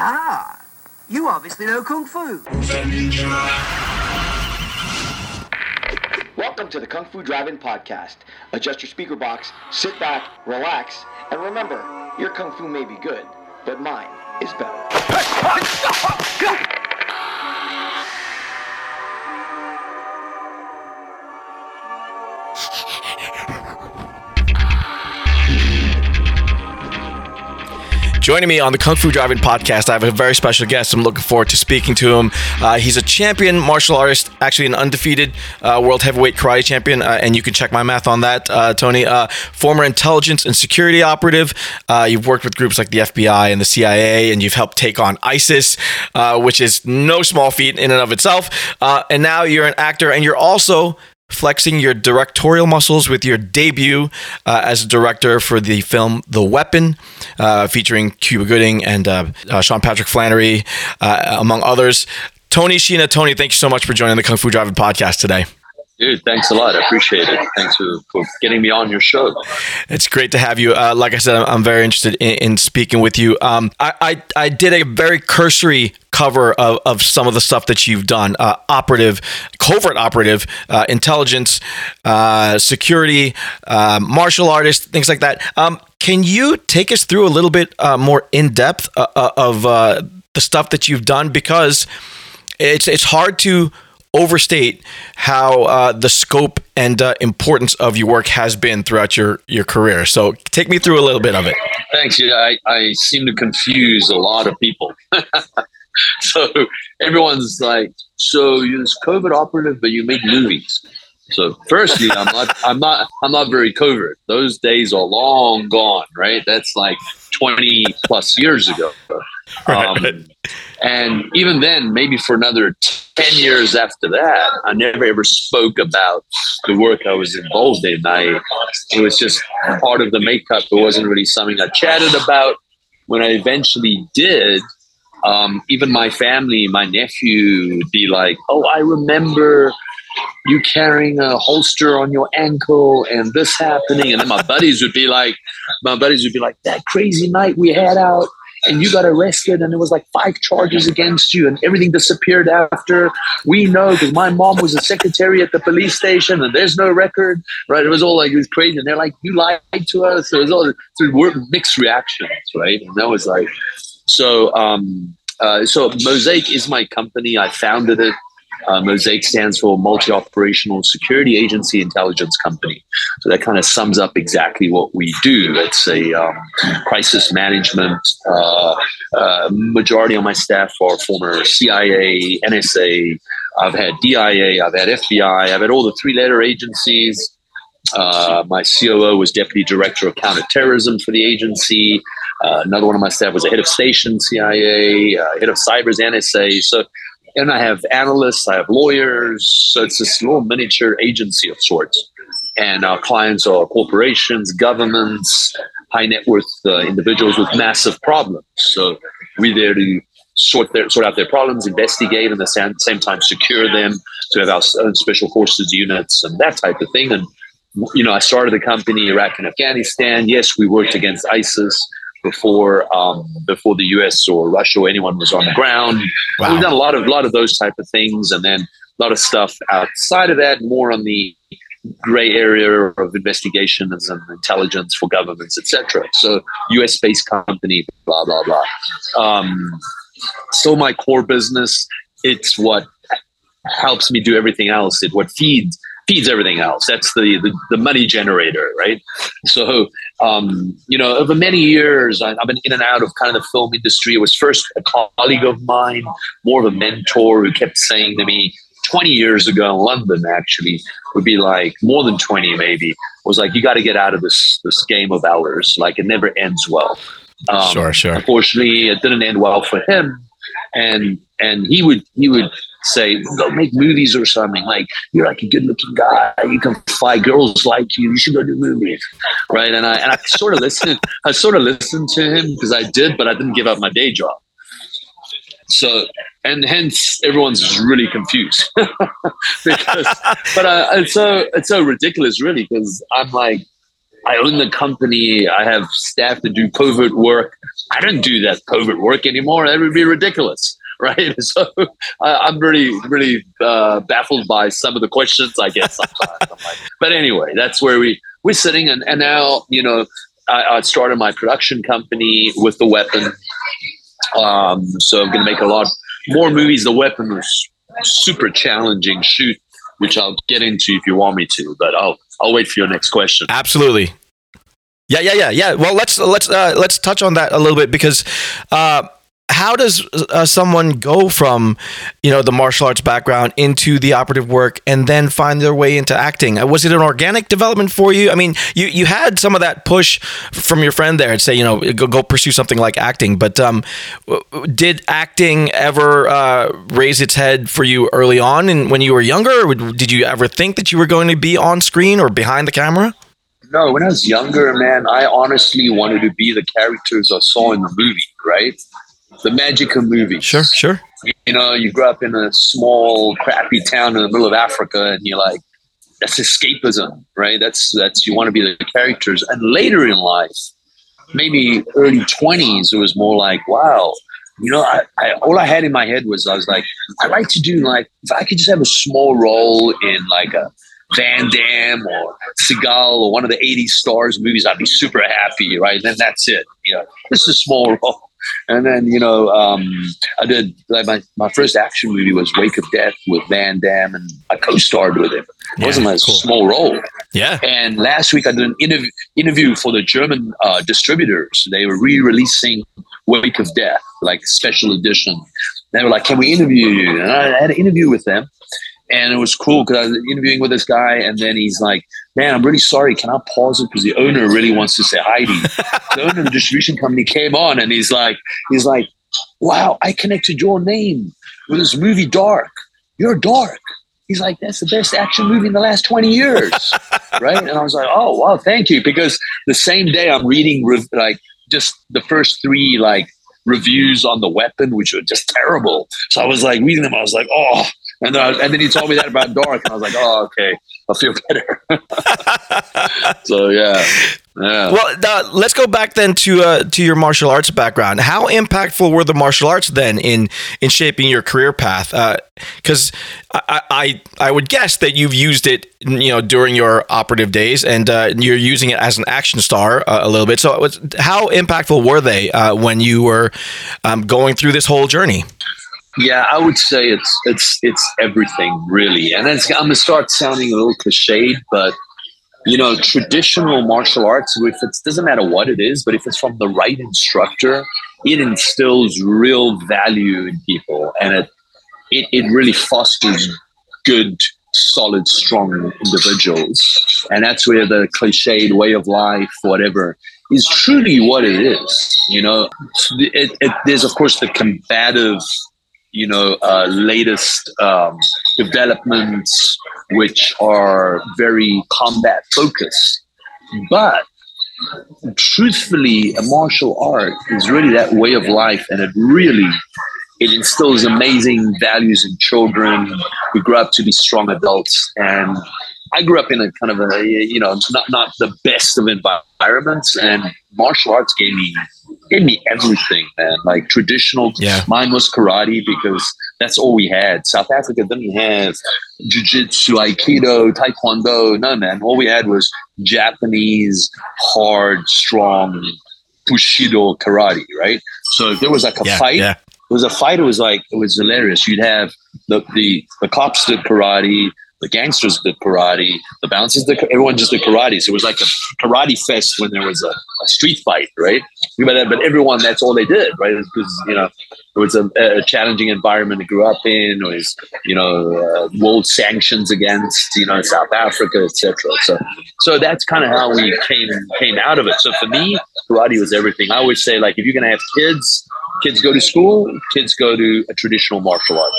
Ah, you obviously know Kung Fu. Welcome to the Kung Fu Drive-In Podcast. Adjust your speaker box, sit back, relax, and remember, your Kung Fu may be good, but mine is better. Joining me on the Kung Fu Drive-In podcast, I have a very special guest. I'm looking forward to speaking to him. Uh, he's a champion martial artist, actually an undefeated uh, world heavyweight karate champion, uh, and you can check my math on that, uh, Tony. Uh, former intelligence and security operative. Uh, you've worked with groups like the FBI and the CIA, and you've helped take on ISIS, which is no small feat in and of itself. and now you're an actor, and you're also flexing your directorial muscles with your debut uh, as a director for the film The Weapon, uh, featuring Cuba Gooding and uh, uh Sean Patrick Flanery, uh, among others. Tony Schiena, Tony, thank you so much for joining the Kung Fu Drive-In podcast today. Dude, thanks a lot. I appreciate it. Thanks for, for getting me on your show. It's great to have you. Uh, like I said, I'm very interested in, in speaking with you. Um, I, I, I, did a very cursory cover of, of some of the stuff that you've done uh, operative, covert operative, uh, intelligence, uh, security, uh, martial artist, things like that. Um, can you take us through a little bit uh, more in depth of the stuff that you've done? Because it's, it's hard to overstate how uh, the scope and uh, importance of your work has been throughout your, your career. So take me through a little bit of it. Thanks. Yeah, I, I seem to confuse a lot of people. so everyone's like, so you're this covert operative, but you make movies. So firstly, I'm not I'm not I'm not very covert. Those days are long gone, right? That's like 20 plus years ago. Um, and even then, maybe for another 10 years after that, I never ever spoke about the work I was involved in. I, it was just part of the makeup. It wasn't really something I chatted about. When I eventually did, um, even my family, my nephew would be like, Oh, I remember you carrying a holster on your ankle and this happening. And then my buddies would be like, my buddies would be like, that crazy night we had out and you got arrested and there was like five charges against you and everything disappeared after. We know because my mom was a secretary at the police station and there's no record right? It was all like it was crazy. And they're like you lied to us. So it was all so mixed reactions right? And that was like so um uh, so mosaic is my company. I founded it uh, Mosaic stands for Multi Operational Security Agency Intelligence Company. So that kind of sums up exactly what we do. It's a um, crisis management. Uh, uh, majority of my staff are former CIA, NSA. I've had DIA, I've had FBI, I've had all the three letter agencies. Uh, my COO was deputy director of counterterrorism for the agency. Uh, another one of my staff was a head of station CIA, uh, head of cybers NSA. So and I have analysts, I have lawyers. So it's this little miniature agency of sorts. And our clients are corporations, governments, high net worth uh, individuals with massive problems. So we're there to sort their, sort out their problems, investigate, and at the same, time secure them. To have our own special forces units and that type of thing. And you know, I started the company Iraq and Afghanistan. Yes, we worked against ISIS before um, before the US or Russia or anyone was on the ground. Wow. We've done a lot of lot of those type of things, and then a lot of stuff outside of that, more on the gray area of investigations and intelligence for governments, etc. So US based company, blah blah blah. Um, still my core business. It's what helps me do everything else. It what feeds feeds everything else. That's the, the, the money generator, right? So, um, you know, over many years, I, have been in and out of kind of the film industry. It was first a colleague of mine, more of a mentor who kept saying to me 20 years ago in London, actually, would be like more than 20 maybe, was like, you got to get out of this, this game of ours. Like it never ends well. Um, sure, sure. Unfortunately, it didn't end well for him. And, and he would, he would say, go make movies or something. Like, you're like a good looking guy. You can fly. Girls like you. You should go do movies. Right. And I, and I sort of listened, I sort of listened to him because I did, but I didn't give up my day job. So, and hence everyone's really confused because, but uh, it's so, it's so ridiculous really. Cause I'm like, I own the company. I have staff to do covert work. I don't do that covert work anymore. That would be ridiculous. Right. So I, am really, really uh, baffled by some of the questions, I get Sometimes. like, but anyway, that's where we, we're sitting. And, and now, you know, I, I started my production company with the weapon. Um, so I'm going to make a lot more movies. The weapon was super challenging shoot, which I'll get into if you want me to, but I'll, I'll wait for your next question. Absolutely. Yeah, yeah, yeah, yeah. Well, let's let's uh, let's touch on that a little bit because uh, how does uh, someone go from you know the martial arts background into the operative work and then find their way into acting? Uh, was it an organic development for you? I mean you you had some of that push from your friend there and say you know go, go pursue something like acting. But um, did acting ever uh, raise its head for you early on and when you were younger? Did you ever think that you were going to be on screen or behind the camera? No when i was younger man i honestly wanted to be the characters i saw in the movie right the magic of movies. Sure, sure. You know, you grow up in a small, crappy town in the middle of Africa, and you're like, that's escapism, right? That's that's you want to be the characters. And later in life, maybe early twenties, it was more like, wow, you know, I, I, all I had in my head was I was like, I like to do like if I could just have a small role in like a Van Damme or Seagal or one of the 80s stars movies, I'd be super happy, right? Then that's it. You know, this is a small role. And then, you know, um, I did like my, my first action movie was Wake of Death with Van Damme, and I co-starred with him. It yeah, wasn't a cool. small role. Yeah. And last week I did an interview interview for the German uh, distributors. They were re-releasing Wake of Death, like special edition. They were like, "Can we interview you?" And I had an interview with them, and it was cool because I was interviewing with this guy, and then he's like, "Man, I'm really sorry. Can I pause it because the owner really wants to say hi to you?" the owner of the distribution company came on, and he's like, "He's like, wow, I connected your name with this movie Darc. You're Darc." He's like, "That's the best action movie in the last 20 years, right?" And I was like, "Oh, wow, thank you." Because the same day I'm reading like just the first three like reviews on the weapon, which were just terrible. So I was like reading them. I was like, "Oh." And then, I, and then he told me that about Darc, and I was like, oh, okay, I feel better. so yeah, yeah. Well, uh, let's go back then to uh, to your martial arts background. How impactful were the martial arts then in in shaping your career path? Because uh, I, I, I would guess that you've used it, you know, during your operative days, and uh, you're using it as an action star uh, a little bit. So, was, how impactful were they uh, when you were um, going through this whole journey? Yeah, I would say it's it's it's everything really, and I'm gonna start sounding a little cliched, but you know, traditional martial arts, if it doesn't matter what it is, but if it's from the right instructor, it instills real value in people, and it it, it really fosters good, solid, strong individuals, and that's where the cliched way of life, whatever, is truly what it is. You know, it, it, there's of course the combative you know, uh, latest um, developments which are very combat focused. But truthfully, a martial art is really that way of life, and it really it instills amazing values in children who grow up to be strong adults. And I grew up in a kind of a you know not not the best of environments, and martial arts gave me gave me everything, man. Like traditional, yeah. mine was karate because that's all we had. South Africa didn't have jiu-jitsu, aikido, taekwondo. No, man. All we had was Japanese, hard, strong, bushido karate, right? So if there was like a yeah, fight, yeah. it was a fight. It was like it was hilarious. You'd have the the the cops did karate, the gangsters did karate, the bouncers did, everyone just did karate. So it was like a karate fest when there was a, a street fight, right? But, but everyone, that's all they did, right? Because, you know, it was a, a, challenging environment to grow up in. It was, you know, uh, world sanctions against, you know, South Africa, etc. So, so that's kind of how we came came out of it. So for me, karate was everything. I always say, like, if you're to have kids, kids go to school, kids go to a traditional martial art.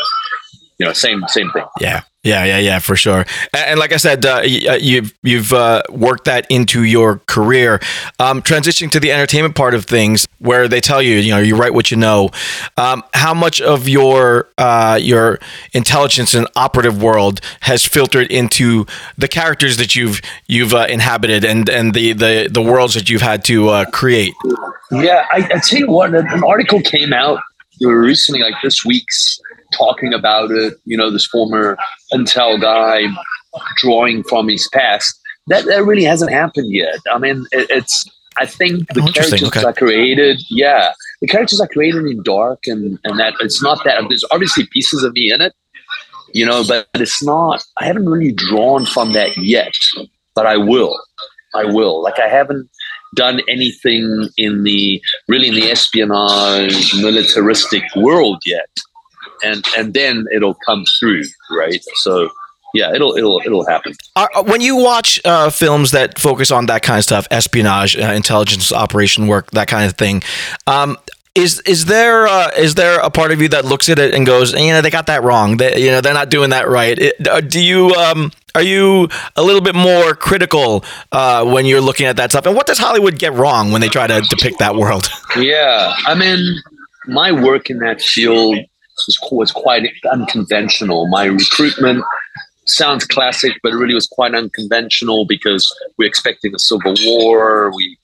You know, same same thing. Yeah. Yeah, yeah, yeah, for sure. And, like I said, uh, uh you've you've uh, worked that into your career. Um, transitioning to the entertainment part of things, where they tell you, you know, you write what you know. Um, how much of your uh, your intelligence and operative world has filtered into the characters that you've you've uh, inhabited and and the, the the worlds that you've had to uh, create? Yeah, I, I tell you what, an article came out recently, like this week's talking about it. You know, this former Intel guy drawing from his past. That that really hasn't happened yet. I mean, it, it's. I think the oh, characters okay. I created, yeah, the characters I created in Darc, and and that it's not that there's obviously pieces of me in it, you know, but it's not. I haven't really drawn from that yet, but I will. I will. Like I haven't done anything in the really in the espionage militaristic world yet and and then it'll come through, right? So yeah, it'll it'll it'll happen. Uh, when you watch uh, films that focus on that kind of stuff, espionage, uh, intelligence operation work, that kind of thing, um, is is there uh, is there a part of you that looks at it and goes, you know, they got that wrong. They, you know, they're not doing that right. It, uh, do you um, are you a little bit more critical uh, when you're looking at that stuff? And what does Hollywood get wrong when they try to depict that world? Yeah, I mean, my work in that field was, was quite unconventional. My recruitment sounds classic, but it really was quite unconventional because we're expecting a civil war. We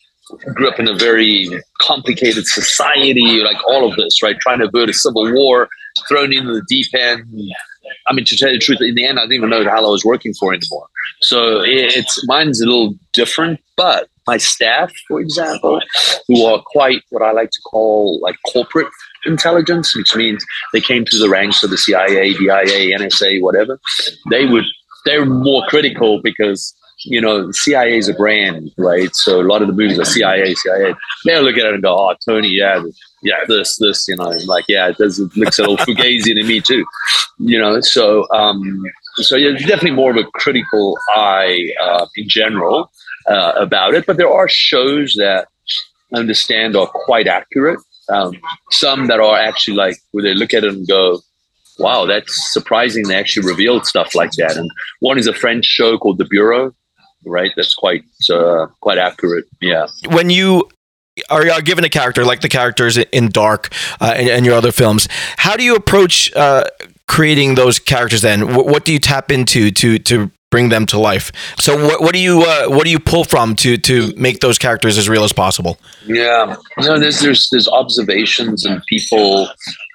grew up in a very complicated society, like all of this, right? Trying to avert a civil war, thrown into the deep end. I mean, to tell you the truth, in the end, I didn't even know how I was working for anymore. So it's mine's a little different, but my staff, for example, who are quite what I like to call like corporate intelligence, which means they came through the ranks of the CIA, DIA, NSA, whatever. They would they're more critical because you know CIA is a brand, right? So a lot of the movies are CIA, CIA. They'll look at it and go, "Oh, Tony, yeah, yeah, this, this, you know, like yeah, it does it looks a little fugazi to me too, you know." So um, so yeah, definitely more of a critical eye uh, in general uh, about it. But there are shows that understand are quite accurate um, some that are actually like where they look at it and go, wow, that's surprising. They actually revealed stuff like that. And one is a French show called The Bureau, right? That's quite uh, quite accurate. Yeah. When you are given a character like the characters in Darc uh, and, and, your other films, how do you approach uh, creating those characters? Then, what, what do you tap into to to bring them to life. So what, what do you uh, what do you pull from to to make those characters as real as possible? Yeah, you know, there's there's there's observations and people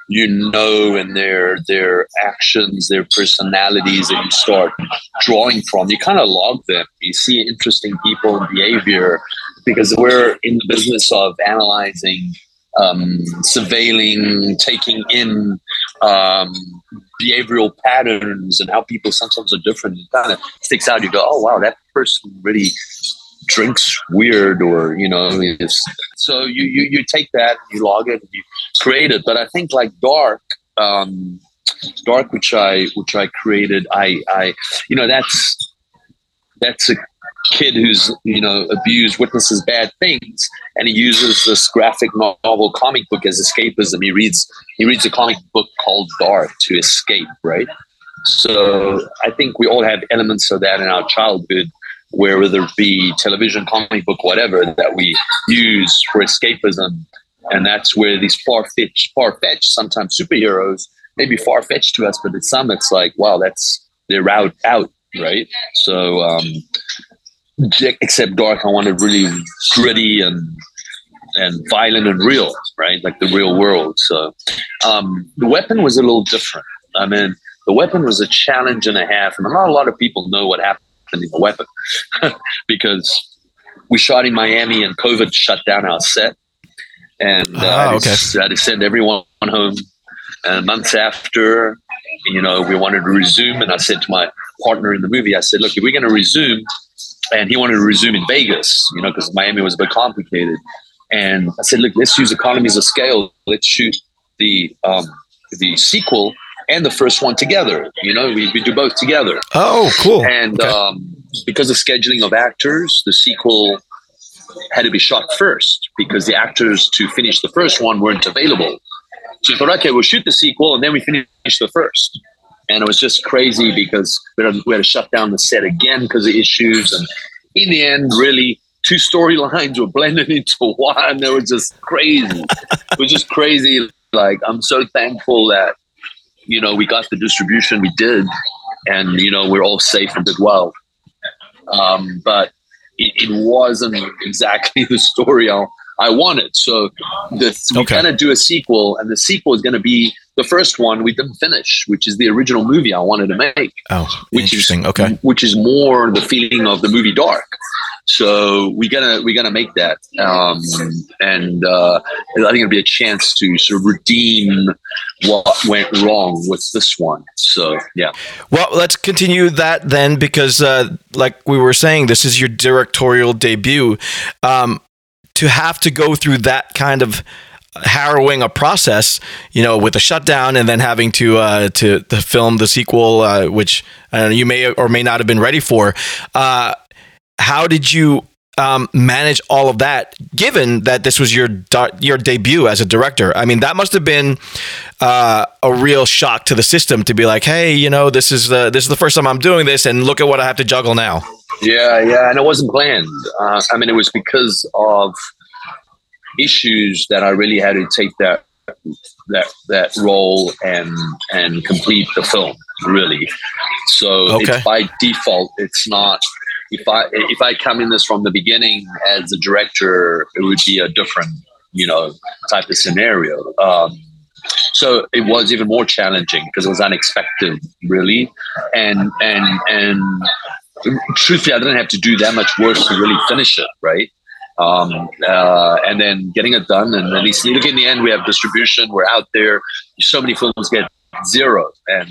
you know and their their actions, their personalities that you start drawing from. You kind of log them. You see interesting people and behavior because we're in the business of analyzing um, surveilling, taking in um, behavioral patterns and how people sometimes are different. It kind of sticks out. You go, oh wow, that person really drinks weird, or you know, so you, you you take that, you log it, you create it. But I think like Darc. Um, Darc which i which i created i i you know that's that's a kid who's you know abused witnesses bad things and he uses this graphic novel comic book as escapism. He reads he reads a comic book called Darc to escape right? So i think we all have elements of that in our childhood where whether it be television comic book whatever that we use for escapism. And that's where these far-fetched far-fetched sometimes superheroes may be far-fetched to us but at some it's like wow that's they're out out right? So um except Darc i wanted really gritty and and violent and real right? Like the real world. So um, the weapon was a little different. I mean the weapon was a challenge and a half and not a lot of people know what happened in the weapon because we shot in miami and covid shut down our set. And uh, oh, okay. I, had to send everyone home. And months after you know we wanted to resume and i said to my partner in the movie i said look if we're going to resume and he wanted to resume in Vegas, you know, because Miami was a bit complicated. And I said, look, let's use economies of scale. Let's shoot the um, the sequel and the first one together. You know, we, we do both together. Oh, cool. And okay. um, because of scheduling of actors, the sequel had to be shot first because the actors to finish the first one weren't available. So we thought, okay, we'll shoot the sequel and then we finish the first. And it was just crazy because we had, to, we had to shut down the set again because of issues. And in the end, really, two storylines were blended into one. It was just crazy. it was just crazy. Like I'm so thankful that you know we got the distribution we did, and you know we're all safe and did well. Um, but it, it wasn't exactly the story I, I wanted. So this, we're Okay. going to do a sequel, and the sequel is going to be the first one we didn't finish, which is the original movie I wanted to make, Oh, which interesting. is Okay. which is more the feeling of the movie Darc. So we're gonna we're gonna make that, um, and uh, I think it'll be a chance to sort of redeem what went wrong with this one. So yeah. Well, let's continue that then, because uh, like we were saying, this is your directorial debut. Um, to have to go through that kind of harrowing a process, you know, with a shutdown and then having to uh, to, to film the sequel, uh, which uh, you may or may not have been ready for. Uh, how did you um, manage all of that? Given that this was your your debut as a director, I mean, that must have been uh, a real shock to the system to be like, hey, you know, this is the this is the first time I'm doing this, and look at what I have to juggle now. Yeah, yeah, and it wasn't planned. Uh, I mean, it was because of issues that I really had to take that that that role and and complete the film really. So Okay. it's by default. It's not. If I if I come in this from the beginning as a director, it would be a different you know type of scenario. Um, so it was even more challenging because it was unexpected, really, and and and truthfully, I didn't have to do that much work to really finish it, right? Um, uh, and then getting it done, and at least look in the end, we have distribution. We're out there. So many films get zero, and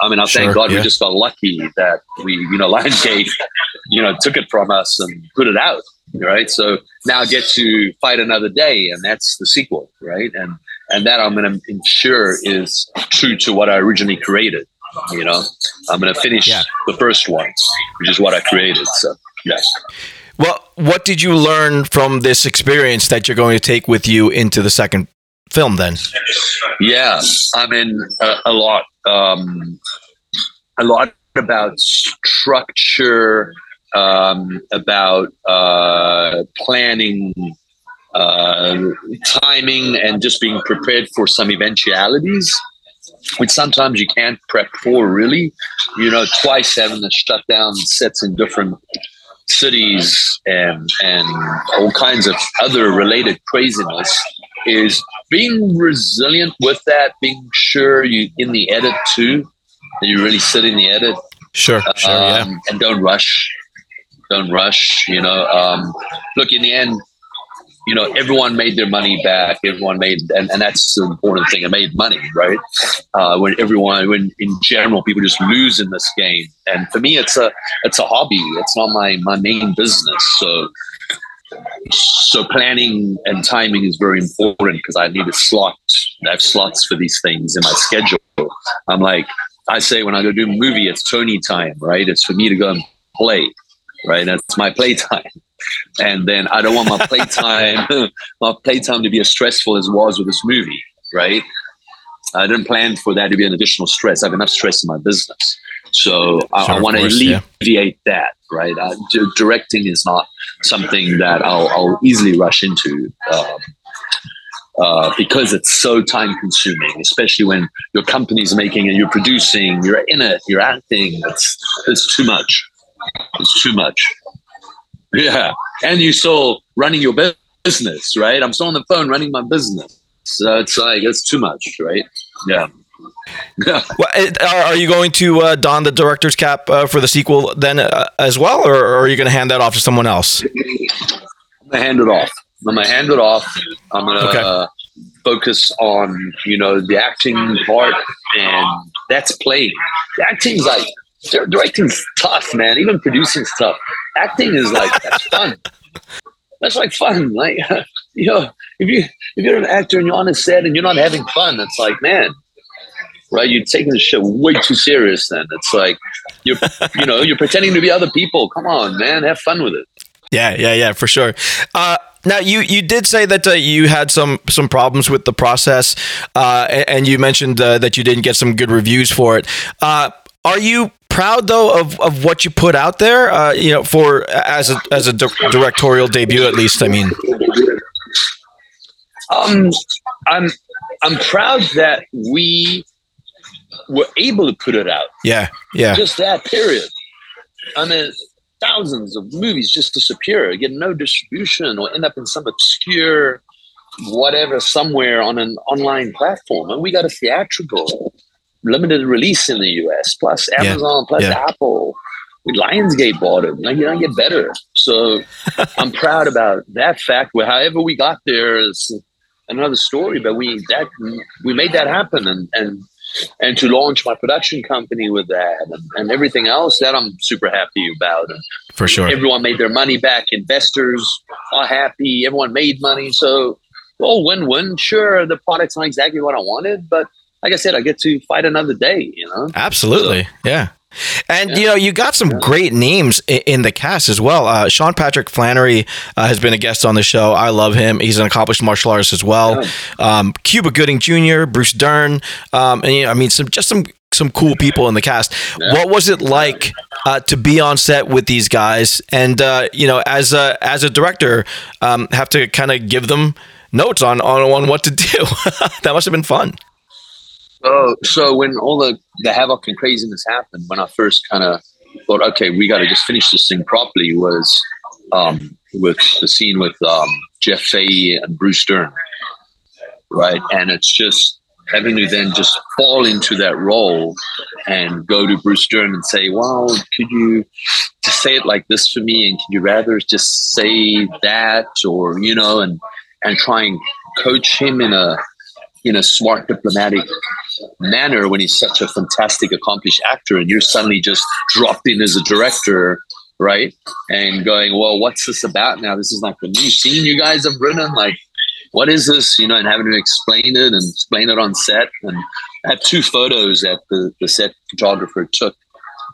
I mean, I Sure, thank God yeah. we just got lucky that we, you know, Lionsgate, you know, took it from us and put it out, right? So now I get to fight another day, and that's the sequel, right? And and that I'm going to ensure is true to what I originally created. You know, I'm going to finish Yeah. the first one, which is what I created. So, yeah. Well, what did you learn from this experience that you're going to take with you into the second film? Then, Yeah, I mean, a, a lot, um, a lot about structure, um, about uh, planning, uh, timing, and just being prepared for some eventualities, which sometimes you can't prep for. Really, you know, twice having to shut down sets in different cities and and all kinds of other related craziness is being resilient with that, being sure you in the edit too, that you really sit in the edit sure, sure, yeah, um, and don't rush. Don't rush. You know, um, look in the end. You know, everyone made their money back. Everyone made, and, and that's the important thing. I made money, right? Uh, when everyone, when in general, people just lose in this game. And for me, it's a, it's a hobby. It's not my my main business. So, so planning and timing is very important because I need a slot. I have slots for these things in my schedule. I'm like, I say when I go do a movie, it's Tony time, right? It's for me to go and play, right? That's my playtime. And then I don't want my playtime, my playtime to be as stressful as it was with this movie, right? I didn't plan for that to be an additional stress. I have enough stress in my business. So I, Sure, I of want to course, yeah. alleviate that, right? Uh, d- directing is not something that I'll, I'll easily rush into. Um, uh, because it's so time consuming, especially when your company's making it, you're producing, you're in it, you're acting. It's it's too much. It's too much. Yeah, and you still running your business, right? I'm still on the phone running my business, so it's like it's too much, right? Yeah. Yeah. Well, are, are you going to uh, don the director's cap uh, for the sequel then uh, as well, or, or are you going to hand that off to someone else? I'm gonna hand it off. I'm gonna hand it off. I'm gonna Okay. uh, focus on you know the acting part, and that's playing. The acting's like directing's tough, man. Even producing's tough. Acting is like that's fun. That's like fun. Like you know, if you if you're an actor and you're on a set and you're not having fun, it's like man. Right, you're taking the shit way too serious. Then it's like you're, you know, you're pretending to be other people. Come on, man, have fun with it. Yeah, yeah, yeah, for sure. Uh, Now you you did say that uh, you had some some problems with the process, uh, and, and you mentioned uh, that you didn't get some good reviews for it. Uh, are you proud though of, of what you put out there? Uh, you know, for as a as a di- directorial debut, at least. I mean, Um, I'm I'm proud that we were able to put it out. yeah, yeah, Just that period. I mean, thousands of movies just disappear, get no distribution, or end up in some obscure whatever somewhere on an online platform. And we got a theatrical limited release in the US, plus Yeah, Amazon, plus yeah. Apple. Lionsgate bought it. Like, you don't get better. So I'm proud about that fact. Where however we got there is another story, but we that we made that happen, and and and to launch my production company with that, and, and everything else that I'm super happy about. And for sure. everyone made their money back. Investors are happy. Everyone made money. So, well, win-win. Sure, the product's not exactly what I wanted, but like I said, I get to fight another day. You know. Absolutely, yeah. And Yeah. you know, you got some great names in, the cast as well. Uh, Sean Patrick Flanery uh, has been a guest on the show. I love him. He's an accomplished martial artist as well. Um, Cuba Gooding Jr., Bruce Dern, um, and you know, I mean, some just some some cool people in the cast. Yeah. What was it like uh, to be on set with these guys? And uh, you know, as a as a director, um, have to kind of give them notes on, on on what to do. that must have been fun. So, so when all the, the havoc and craziness happened, when I first kind of thought, okay, we got to just finish this thing properly, was um, with the scene with um, Jeff Fahey and Bruce Dern, right? And it's just having to then just fall into that role and go to Bruce Dern and say, well, could you just say it like this for me? And could you rather just say that or, you know, and, and try and coach him in a, in a smart diplomatic manner when he's such a fantastic accomplished actor and you're suddenly just dropped in as a director right? And going well what's this about now? This is like the new scene you guys have written like what is this? You know and having to explain it and explain it on set. And i have two photos that the, the set photographer took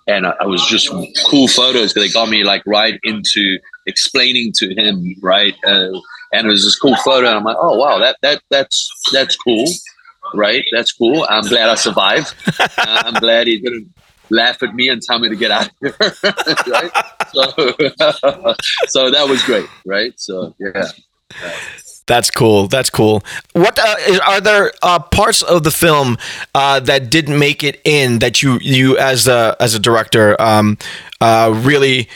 and I, I was just cool photos because they got me like right into explaining to him right uh, and it was this cool photo and i'm like oh wow that that that's that's cool right? That's cool. I'm glad I survived. I'm glad he didn't laugh at me and tell me to get out of here, right? So, so that was great, right? So yeah, That's cool. That's cool. What uh, is- are there uh, parts of the film uh, that didn't make it in that you you as a as a director um, uh, really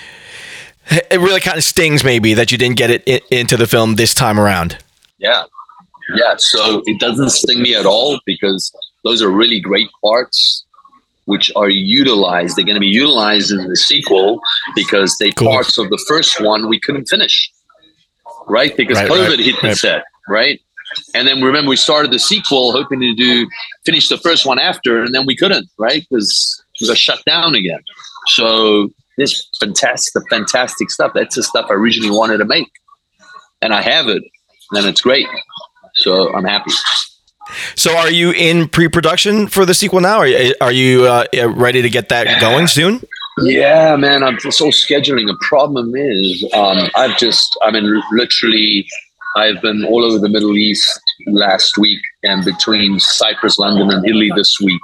it really kind of stings maybe that you didn't get it i into the film this time around. yeah, yeah. So it doesn't sting me at all because those are really great parts. Which are utilized. They're going to be utilized in the sequel because they Cool. parts of the first one we couldn't finish, right? Because Right, COVID right, hit the right. set, right? And then remember, we started the sequel hoping to do finish the first one after, and then we couldn't, right? Because we got shut down again. So this fantastic, the fantastic stuff. That's the stuff I originally wanted to make, and I have it, and it's great. So I'm happy. So are you in pre-production for the sequel now? Are you, are you uh, ready to get that going soon? Yeah, man, I'm just all scheduling. A problem is, um, I've just, I mean, literally, I've been all over the Middle East last week and between Cyprus, London, and Italy this week.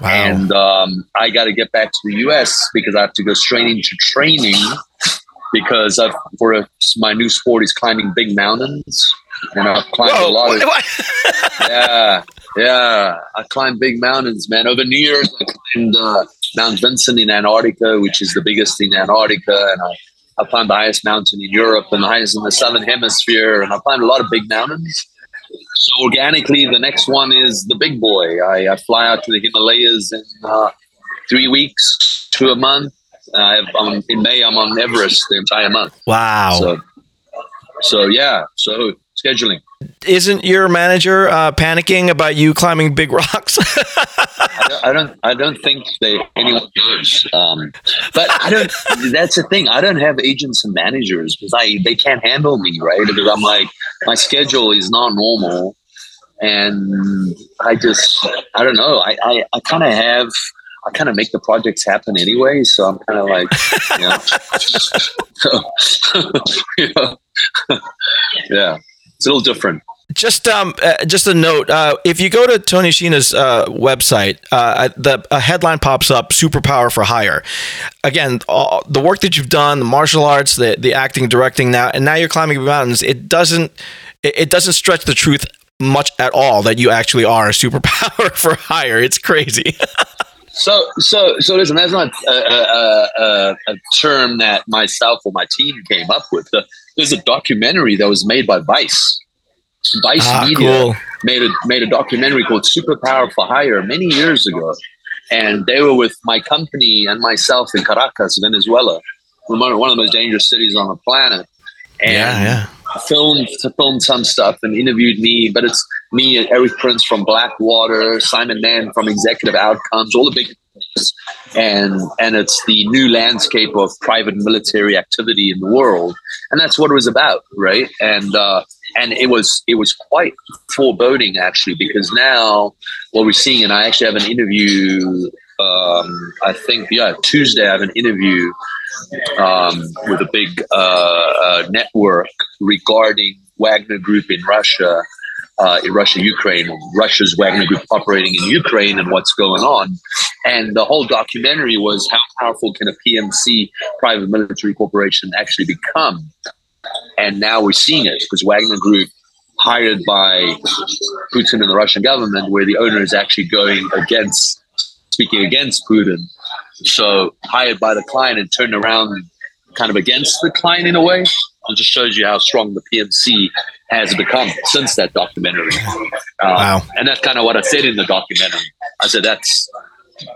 Wow. And um, I got to get back to the US because I have to go straight into training because I've, for a, my new sport is climbing big mountains. And I've climbed a lot of what- yeah, yeah. I climbed big mountains, man. Over New Year's, I climbed uh, Mount Vinson in Antarctica, which is the biggest in Antarctica, and I, I climbed the highest mountain in Europe and the highest in the southern hemisphere, and I climbed a lot of big mountains. So organically, the next one is the big boy. I, I fly out to the Himalayas in uh, three weeks to a month. I I'm, in May, I'm on Everest the entire month. wow. So, so yeah. So scheduling. Isn't your manager uh, panicking about you climbing big rocks? I don't- I don't. Think anyone knows. Um, but I don't. That's the thing. I don't have agents and managers because I they can't handle me, right? Because I'm like my schedule is not normal, and I just I don't know. I I, I kind of have I kind of make the projects happen anyway. So I'm kind of like, you know, so, you know, yeah, it's a little different. Just um, uh, just a note. Uh, if you go to Tony Schiena's uh, website, uh, the a headline pops up: "Superpower for Hire." Again, all, the work that you've done, the martial arts, the the acting, directing, now, and now you're climbing mountains. It doesn't it, it doesn't stretch the truth much at all that you actually are a superpower for hire. It's crazy. So, so, so listen. That's not a, a, a, a, term that myself or my team came up with. There's a documentary that was made by Vice. Vice ah, Media cool. made a made a documentary called "Superpower for Hire" many years ago, and they were with my company and myself in Caracas, Venezuela, one of the most dangerous cities on the planet. And yeah, yeah filmed filmed some stuff and interviewed me, but it's me and Erik Prince from Blackwater, Simon Mann from Executive Outcomes, all the big and and it's the new landscape of private military activity in the world, and that's what it was about, right? And uh, and it was it was quite foreboding actually because now what we're seeing, and I actually have an interview. Um, I think yeah, Tuesday I have an interview um, with a big uh, uh, network regarding Wagner Group in Russia, uh, in Russia, Ukraine, Russia's Wagner Group operating in Ukraine and what's going on. And the whole documentary was how powerful can a PMC, private military corporation, actually become? And now we're seeing it because Wagner Group hired by Putin and the Russian government, where the owner is actually going against, speaking against Putin, so hired by the client and turned around kind of against the client in a way. It just shows you how strong the PMC has become since that documentary. Um, wow. And that's kind of what I said in the documentary. I said that's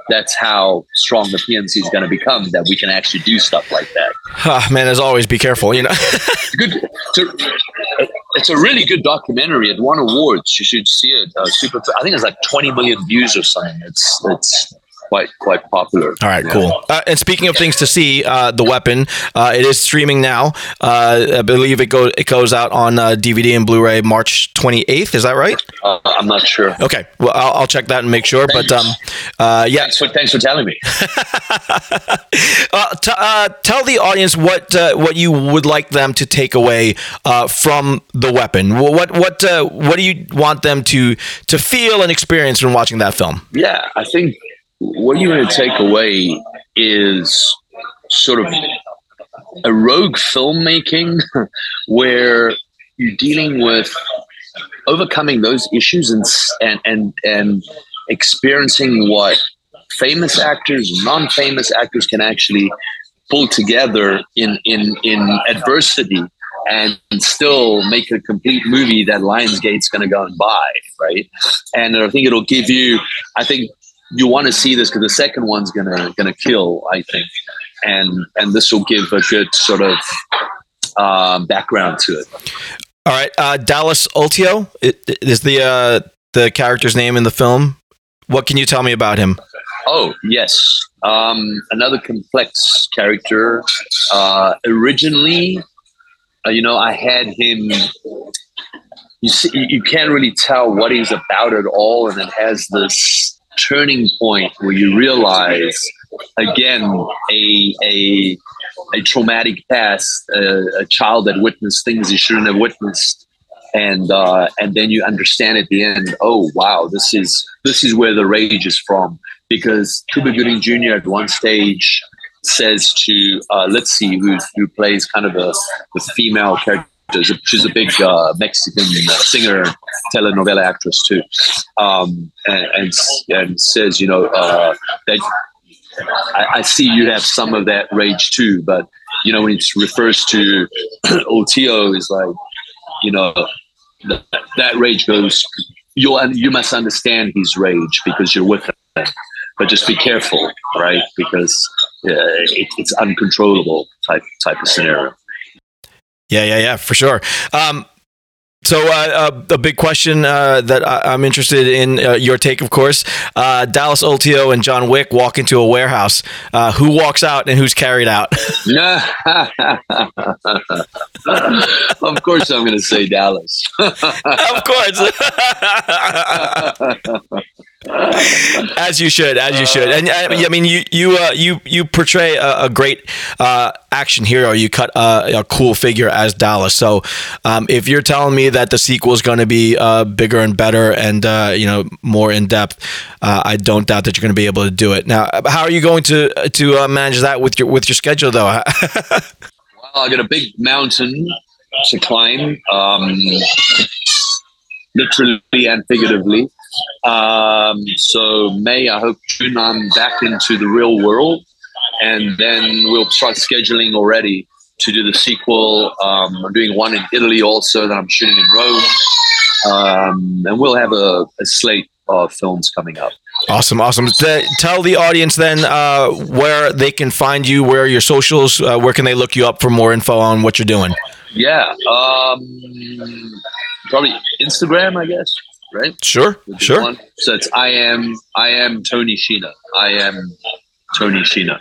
that's how strong the PMC is going to become that we can actually do stuff like that. Oh, man, as always, be careful. You know, good. It's a, it's a, really good documentary. It won awards. You should see it. Uh, super. I think it's like 20 million views or something. It's it's quite quite popular. All right, cool. Uh, and speaking of things to see, uh, the weapon uh, it is streaming now. Uh, I believe it goes it goes out on DVD uh, and Blu-ray March 28th. Is that right? Uh, I'm not sure. Okay, well I'll, I'll check that and make sure. Thanks. But um, yeah, thanks for, thanks for telling me. t- tell the audience what what you would like them to take away from the weapon. What what what do you want them to to feel and experience when watching that film? Yeah, I think what you're going to take away is sort of a rogue filmmaking where you're dealing with overcoming those issues and and and, and experiencing what famous actors, non-famous actors can actually pull together in in in adversity and still make a complete movie that Lionsgate's going to go and buy, right? And I think it'll give you, I think you want to see this because the second one's gonna gonna kill, I think, and and this will give a good sort of um, background to it. All right, uh, Dallas Ultio is the uh, the character's name in the film. What can you tell me about him? Oh yes, um, another complex character. Uh, originally, uh, you know, I had him. You see, you can't really tell what he's about at all, and it has this turning point where you realize again a a a traumatic past, a, a child that witnessed things he shouldn't have witnessed, and uh, and then you understand at the end, oh wow, this is this is where the rage is from. Because Cuba Gooding Jr. at one stage says to uh, let's see who who plays kind of a the female character she's a big uh, Mexican singer, telenovela actress too, um, and, and, and says, you know, uh, that I, I, see you have some of that rage too, but you know, when it refers to Ultio, is like, you know, that, that rage goes. You you must understand his rage because you're with him, but just be careful, right? Because uh, it, it's uncontrollable type type of scenario. Yeah, yeah, yeah, for sure. Um, so, uh, uh, a big question uh, that I- am interested in uh, your take, of course. Uh, Dallas Ultio and John Wick walk into a warehouse. Uh, who walks out and who's carried out? of course, I'm going to say Dallas. of course. as you should, as you should, and I, I mean, you you uh, you you portray a, a great uh, action hero. You cut a, a, cool figure as Dallas. So, um, if you're telling me that the sequel is going to be uh, bigger and better, and uh, you know more in depth, uh, I don't doubt that you're going to be able to do it. Now, how are you going to to uh, manage that with your with your schedule, though? well, I got a big mountain to climb, um, literally and figuratively. Um, so May, I hope June, I'm back into the real world, and then we'll start scheduling already to do the sequel. Um, I'm doing one in Italy also that I'm shooting in Rome, um, and we'll have a, a, slate of films coming up. Awesome, awesome. tell the audience then uh, where they can find you, where your socials, uh, where can they look you up for more info on what you're doing. Yeah, um, probably Instagram, I guess right? Sure, sure. One. So it's I am I am Tony Schiena. I am Tony Schiena.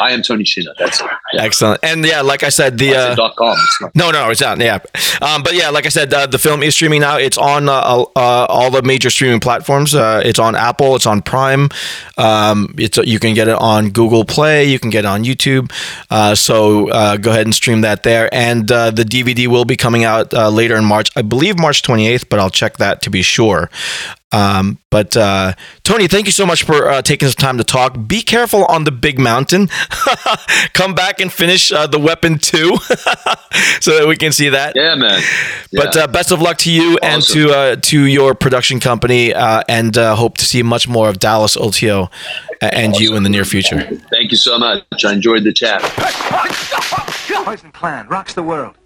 I am Tony Schiena. That's it. Yeah. Excellent. And yeah, like I said, the uh, dot com. no, no, it's not. Yeah, um, but yeah, like I said, uh, the film is streaming now. It's on uh, uh, all the major streaming platforms. Uh, it's on Apple. It's on Prime. Um, it's you can get it on Google Play. You can get it on YouTube. Uh, so go ahead and stream that there. And the DVD will be coming out later in March. I believe March 28th, but I'll check that to be sure. Um, but uh, Tony, thank you so much for uh, taking some time to talk. Be careful on the big mountain. Come back and finish uh, the weapon two, so that we can see that. Yeah, man. Yeah. But uh, best of luck to you awesome. and to uh, to your production company, uh, and hope to see much more of Dallas Ultio and awesome. you in the near future. Thank you so much. I enjoyed the chat. Poison Clan rocks the world.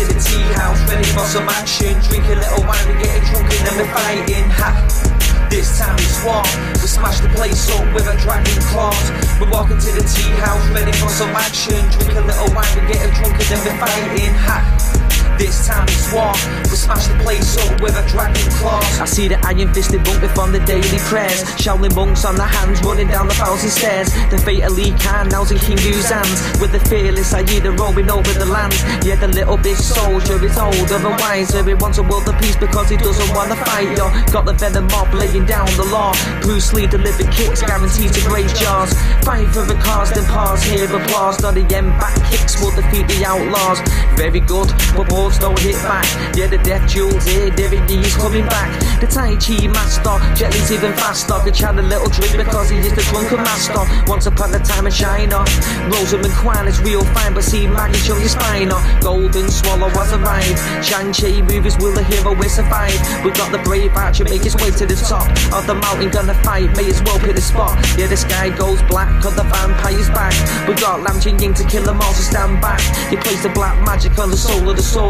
To the tea house, ready for some action. Drink a little wine, we getting drunk and then we're fighting. Ha! This time it's war. We smash the place up with a dragon claws. We're walking to the tea house, ready for some action. Drink a little wine, we getting drunk and then we're fighting. Ha! This time it's war. We smash the place up with a dragon claws. I see the iron fisted monk from the daily prayers. Shaolin monks on the hands running down the thousand stairs. The fate of Lee Khan now's in King Hu's hands. With the fearless Aida roaming over the land. Yeah, the little big soldier is older wiser. He wants a world of peace because he doesn't want to fight. Yo, got the venom mob laying down the law. Bruce Lee delivered kicks, guaranteed to graze jars. Fight for the cause, then pause, hear applause. Not the end back kicks will defeat the outlaws. Very good, but balls don't hit back. Yeah, the death jewels here, David is coming back. The Tai Chi master, Jet Li's even faster. Could had a little drink because he is the drunken master. Once upon a time in China, Rosamund Kwan is real fine, but see Maggie Cheung is finer. Golden Swallow has arrived. Chang Cheh movies will the hero will survive. We got the brave archer make his way to the top of the mountain, gonna fight. May as well pick the spot. Yeah, the sky goes black, cause the vampire's back. We got Lam Ching Ying to kill them all, so stand back. You place the black magic on the soul of the sword